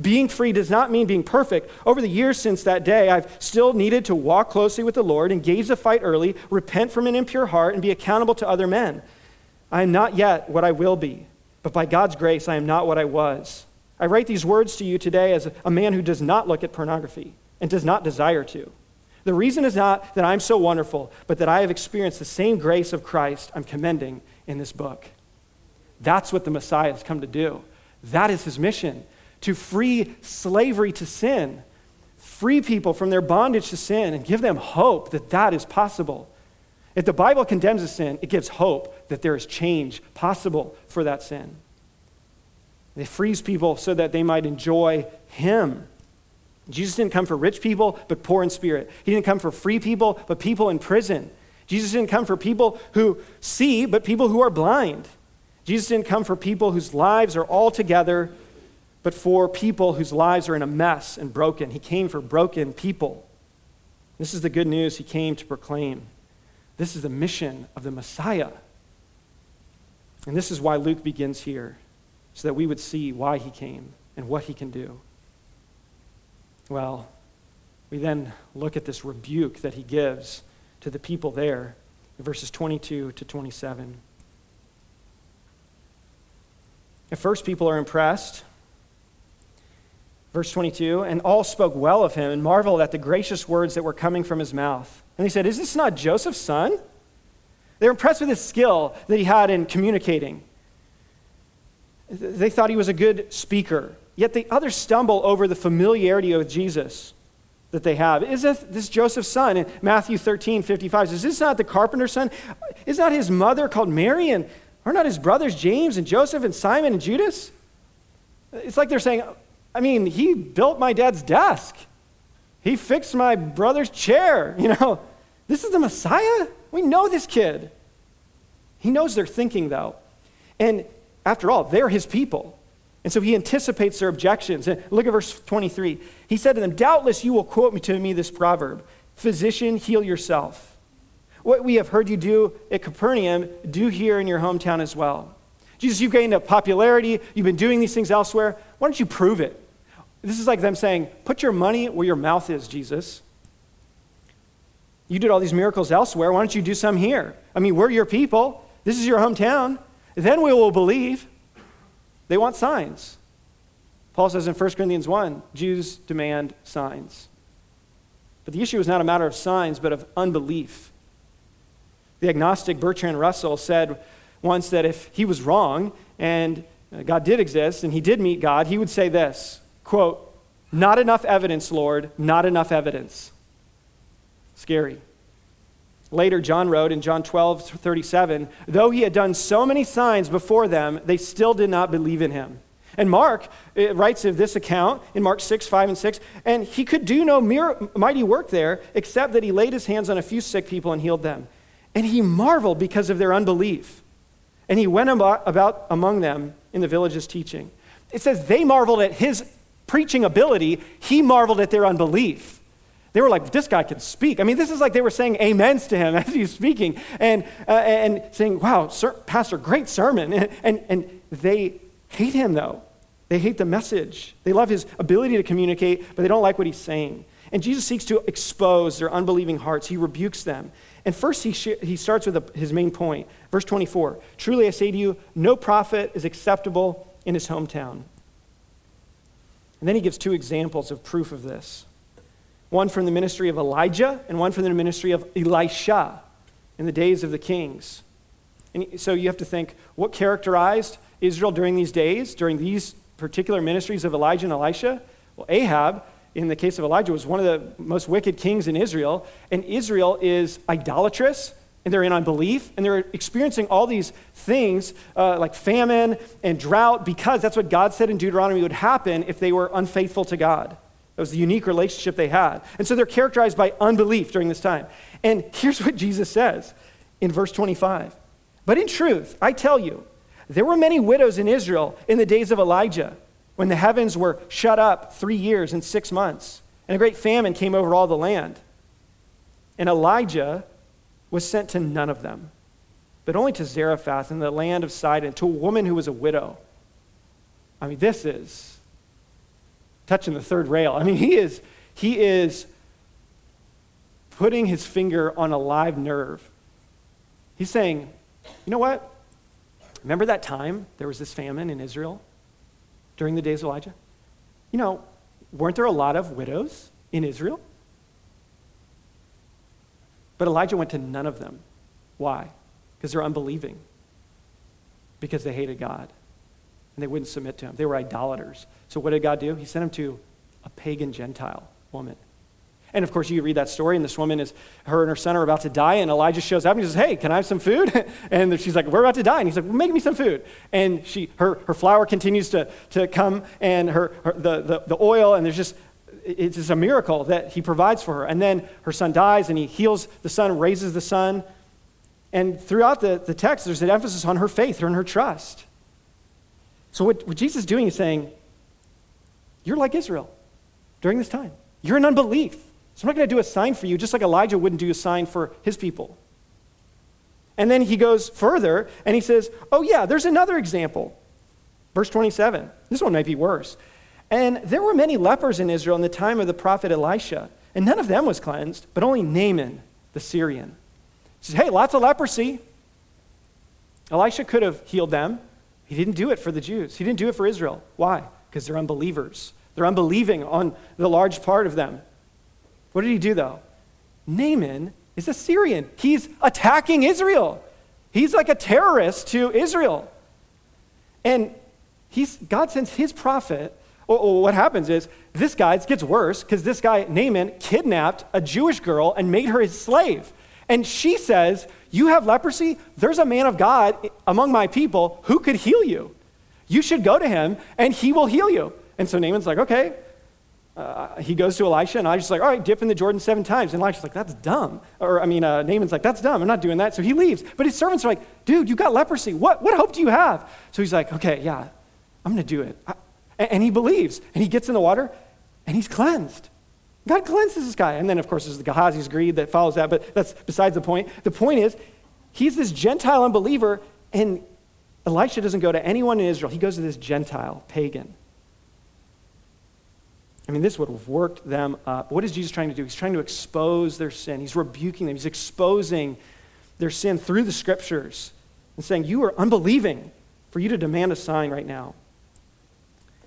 Being free does not mean being perfect. Over the years since that day, I've still needed to walk closely with the Lord, engage the fight early, repent from an impure heart, and be accountable to other men. I am not yet what I will be. but by God's grace, I am not what I was. I write these words to you today as a man who does not look at pornography and does not desire to. The reason is not that I'm so wonderful, but that I have experienced the same grace of Christ I'm commending in this book. That's what the Messiah has come to do. That is his mission to free slavery to sin, free people from their bondage to sin, and give them hope that that is possible. If the Bible condemns a sin, it gives hope that there is change possible for that sin. It frees people so that they might enjoy Him. Jesus didn't come for rich people, but poor in spirit. He didn't come for free people, but people in prison. Jesus didn't come for people who see, but people who are blind. Jesus didn't come for people whose lives are all together, but for people whose lives are in a mess and broken. He came for broken people. This is the good news he came to proclaim. This is the mission of the Messiah. And this is why Luke begins here, so that we would see why he came and what he can do. Well, we then look at this rebuke that he gives to the people there verses 22 to 27. At first, people are impressed. Verse 22 And all spoke well of him and marveled at the gracious words that were coming from his mouth. And they said, Is this not Joseph's son? They were impressed with his skill that he had in communicating. They thought he was a good speaker. Yet the others stumble over the familiarity of Jesus that they have. Is this Joseph's son? In Matthew 13, 55 says, Is this not the carpenter's son? Is not his mother called Mary? And are not his brothers James and Joseph and Simon and Judas? It's like they're saying, I mean, he built my dad's desk. He fixed my brother's chair. You know, this is the Messiah? We know this kid. He knows they're thinking, though. And after all, they're his people. And so he anticipates their objections. And look at verse 23. He said to them, Doubtless you will quote to me this proverb Physician, heal yourself. What we have heard you do at Capernaum, do here in your hometown as well. Jesus, you've gained a popularity. You've been doing these things elsewhere. Why don't you prove it? This is like them saying, Put your money where your mouth is, Jesus. You did all these miracles elsewhere. Why don't you do some here? I mean, we're your people. This is your hometown. Then we will believe. They want signs. Paul says in 1 Corinthians 1 Jews demand signs. But the issue is not a matter of signs, but of unbelief. The agnostic Bertrand Russell said once that if he was wrong and uh, God did exist and he did meet God, he would say this quote, Not enough evidence, Lord, not enough evidence. Scary. Later, John wrote in John 12, 37, though he had done so many signs before them, they still did not believe in him. And Mark eh, writes of this account in Mark 6, 5, and 6, and he could do no mighty work there except that he laid his hands on a few sick people and healed them. And he marveled because of their unbelief. And he went about among them in the villages teaching. It says they marveled at his preaching ability, he marveled at their unbelief. They were like, this guy can speak. I mean, this is like they were saying amens to him as he's speaking and, uh, and saying, wow, sir, Pastor, great sermon. And, and, and they hate him, though. They hate the message. They love his ability to communicate, but they don't like what he's saying. And Jesus seeks to expose their unbelieving hearts. He rebukes them. And first, he, sh- he starts with a, his main point. Verse 24 Truly I say to you, no prophet is acceptable in his hometown. And then he gives two examples of proof of this one from the ministry of Elijah and one from the ministry of Elisha in the days of the kings. And so you have to think what characterized Israel during these days, during these particular ministries of Elijah and Elisha? Well, Ahab, in the case of Elijah, was one of the most wicked kings in Israel. And Israel is idolatrous and they're in unbelief, and they're experiencing all these things uh, like famine and drought because that's what God said in Deuteronomy would happen if they were unfaithful to God. That was the unique relationship they had. And so they're characterized by unbelief during this time. And here's what Jesus says in verse 25 But in truth, I tell you, there were many widows in Israel in the days of Elijah, when the heavens were shut up three years and six months, and a great famine came over all the land. And Elijah was sent to none of them, but only to Zarephath in the land of Sidon, to a woman who was a widow. I mean, this is touching the third rail. I mean, he is, he is putting his finger on a live nerve. He's saying, you know what? remember that time there was this famine in Israel during the days of Elijah? You know, weren't there a lot of widows in Israel? But Elijah went to none of them. Why? Because they're unbelieving. Because they hated God. And they wouldn't submit to him. They were idolaters. So what did God do? He sent him to a pagan Gentile woman. And of course, you read that story, and this woman is, her and her son are about to die, and Elijah shows up and he says, Hey, can I have some food? and she's like, We're about to die. And he's like, well, Make me some food. And she, her, her flour continues to, to come, and her, her the, the, the oil, and there's just, it's just a miracle that he provides for her. And then her son dies, and he heals the son, raises the son. And throughout the, the text, there's an emphasis on her faith her and her trust. So, what, what Jesus is doing is saying, You're like Israel during this time. You're in unbelief. So I'm not going to do a sign for you, just like Elijah wouldn't do a sign for his people. And then he goes further and he says, Oh, yeah, there's another example. Verse 27. This one might be worse. And there were many lepers in Israel in the time of the prophet Elisha, and none of them was cleansed, but only Naaman the Syrian. He says, Hey, lots of leprosy. Elisha could have healed them. He didn't do it for the Jews, he didn't do it for Israel. Why? Because they're unbelievers. They're unbelieving on the large part of them. What did he do, though? Naaman is a Syrian. He's attacking Israel. He's like a terrorist to Israel. And he's, God sends his prophet. Well, what happens is this guy gets worse because this guy, Naaman, kidnapped a Jewish girl and made her his slave. And she says, You have leprosy? There's a man of God among my people who could heal you. You should go to him and he will heal you. And so Naaman's like, Okay, uh, he goes to Elisha, and Elisha's like, all right, dip in the Jordan seven times. And Elisha's like, that's dumb. Or, I mean, uh, Naaman's like, that's dumb. I'm not doing that. So he leaves. But his servants are like, dude, you got leprosy. What, what hope do you have? So he's like, okay, yeah, I'm going to do it. I, and, and, he believes. And he gets in the water, and he's cleansed. God cleanses this guy. And then, of course, there's the Gehazi's greed that follows that, but that's besides the point. The point is, he's this Gentile unbeliever, and Elisha doesn't go to anyone in Israel. He goes to this Gentile, pagan. I mean, this would have worked them up. What is Jesus trying to do? He's trying to expose their sin. He's rebuking them. He's exposing their sin through the scriptures and saying, You are unbelieving for you to demand a sign right now.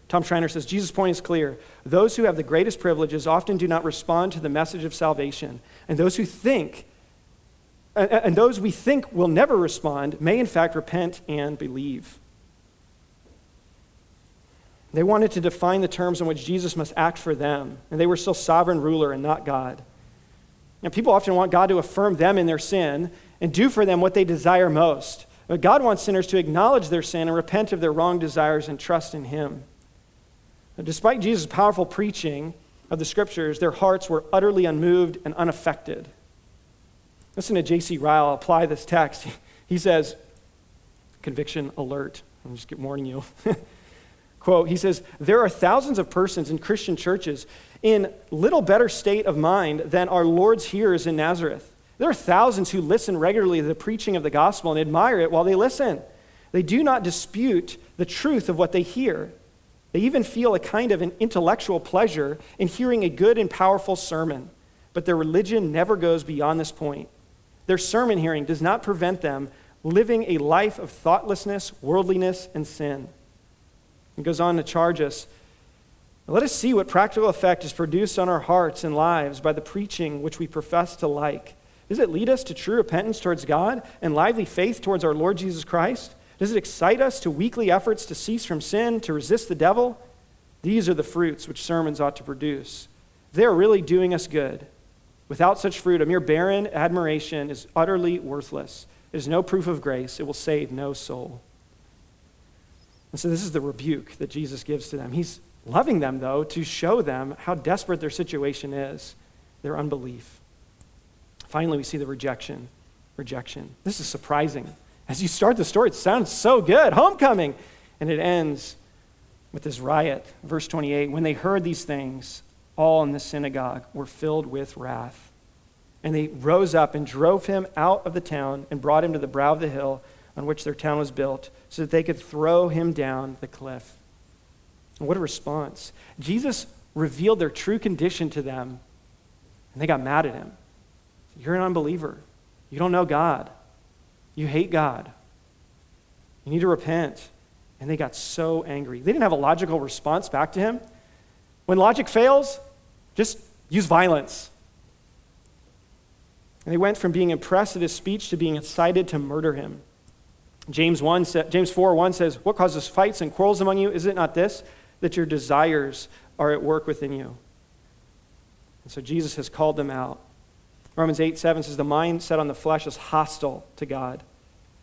Tom Schreiner says Jesus' point is clear. Those who have the greatest privileges often do not respond to the message of salvation, and those who think, and those we think will never respond, may in fact repent and believe. They wanted to define the terms in which Jesus must act for them, and they were still sovereign ruler and not God. And people often want God to affirm them in their sin and do for them what they desire most. But God wants sinners to acknowledge their sin and repent of their wrong desires and trust in Him. But despite Jesus' powerful preaching of the scriptures, their hearts were utterly unmoved and unaffected. Listen to J.C. Ryle apply this text. He says, conviction alert. I'm just warning you. Quote, he says, There are thousands of persons in Christian churches in little better state of mind than our Lord's hearers in Nazareth. There are thousands who listen regularly to the preaching of the gospel and admire it while they listen. They do not dispute the truth of what they hear. They even feel a kind of an intellectual pleasure in hearing a good and powerful sermon. But their religion never goes beyond this point. Their sermon hearing does not prevent them living a life of thoughtlessness, worldliness, and sin. It goes on to charge us. Let us see what practical effect is produced on our hearts and lives by the preaching which we profess to like. Does it lead us to true repentance towards God and lively faith towards our Lord Jesus Christ? Does it excite us to weekly efforts to cease from sin, to resist the devil? These are the fruits which sermons ought to produce. They are really doing us good. Without such fruit, a mere barren admiration is utterly worthless. It is no proof of grace. It will save no soul. And so this is the rebuke that Jesus gives to them. He's loving them, though, to show them how desperate their situation is, their unbelief. Finally, we see the rejection. Rejection. This is surprising. As you start the story, it sounds so good. Homecoming. And it ends with this riot. Verse 28 When they heard these things, all in the synagogue were filled with wrath. And they rose up and drove him out of the town and brought him to the brow of the hill on which their town was built so that they could throw him down the cliff. And what a response. Jesus revealed their true condition to them, and they got mad at him. You're an unbeliever. You don't know God. You hate God. You need to repent. And they got so angry. They didn't have a logical response back to him. When logic fails, just use violence. And they went from being impressed at his speech to being incited to murder him. James, 1 James 4 1 says, What causes fights and quarrels among you? Is it not this, that your desires are at work within you? And so Jesus has called them out. Romans 8 7 says, The mind set on the flesh is hostile to God.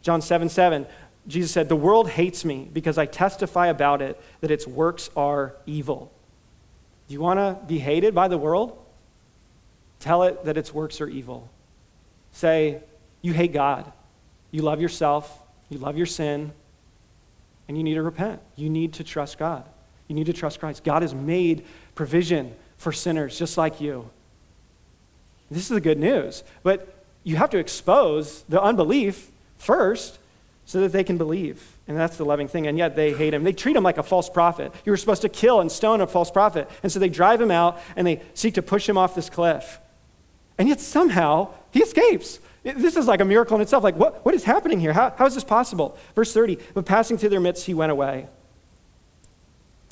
John 7 7, Jesus said, The world hates me because I testify about it that its works are evil. Do you want to be hated by the world? Tell it that its works are evil. Say, You hate God. You love yourself. You love your sin. And you need to repent. You need to trust God. You need to trust Christ. God has made provision for sinners just like you. This is the good news. But you have to expose the unbelief first so that they can believe. And that's the loving thing. And yet they hate him. They treat him like a false prophet. You were supposed to kill and stone a false prophet. And so they drive him out and they seek to push him off this cliff. And yet somehow he escapes. This is like a miracle in itself. Like, what, what is happening here? How, how is this possible? Verse 30 But passing through their midst, he went away.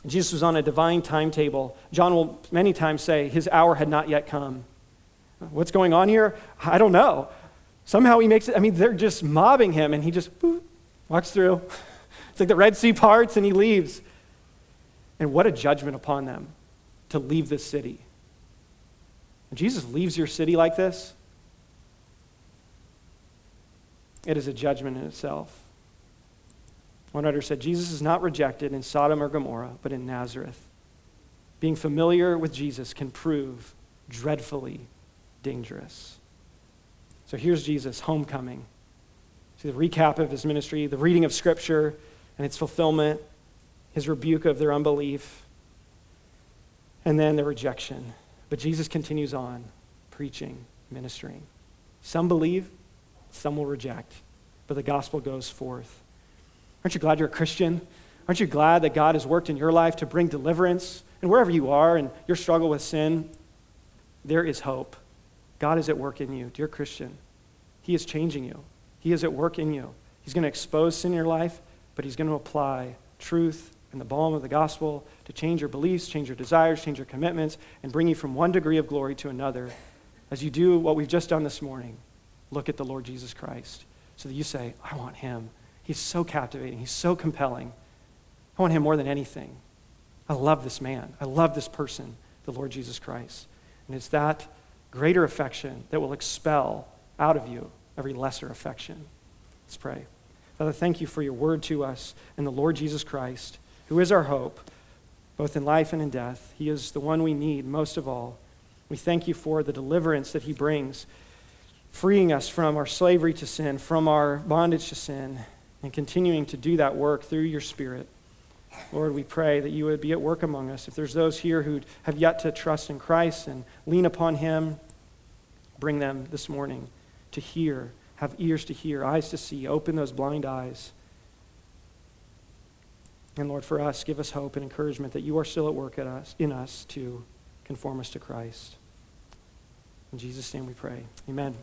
Jesus was on a divine timetable. John will many times say his hour had not yet come. What's going on here? I don't know. Somehow he makes it, I mean, they're just mobbing him and he just boop, walks through. It's like the Red Sea parts and he leaves. And what a judgment upon them to leave this city. When Jesus leaves your city like this, it is a judgment in itself. One writer said, Jesus is not rejected in Sodom or Gomorrah, but in Nazareth. Being familiar with Jesus can prove dreadfully dangerous. So here's Jesus' homecoming. See the recap of his ministry, the reading of Scripture and its fulfillment, his rebuke of their unbelief, and then the rejection. But Jesus continues on preaching, ministering. Some believe, some will reject, but the gospel goes forth. Aren't you glad you're a Christian? Aren't you glad that God has worked in your life to bring deliverance? And wherever you are and your struggle with sin, there is hope. God is at work in you, dear Christian. He is changing you, He is at work in you. He's going to expose sin in your life, but He's going to apply truth and the balm of the gospel to change your beliefs, change your desires, change your commitments, and bring you from one degree of glory to another. As you do what we've just done this morning, look at the Lord Jesus Christ so that you say, I want Him. He's so captivating, He's so compelling. I want Him more than anything. I love this man. I love this person, the Lord Jesus Christ. And it's that greater affection that will expel out of you every lesser affection. Let's pray. Father, thank you for your word to us and the Lord Jesus Christ, who is our hope, both in life and in death. He is the one we need most of all. We thank you for the deliverance that he brings, freeing us from our slavery to sin, from our bondage to sin, and continuing to do that work through your Spirit. Lord, we pray that you would be at work among us. If there's those here who have yet to trust in Christ and lean upon Him, bring them this morning to hear, have ears to hear, eyes to see. Open those blind eyes. And Lord, for us, give us hope and encouragement that you are still at work at us, in us to conform us to Christ. In Jesus' name we pray. Amen.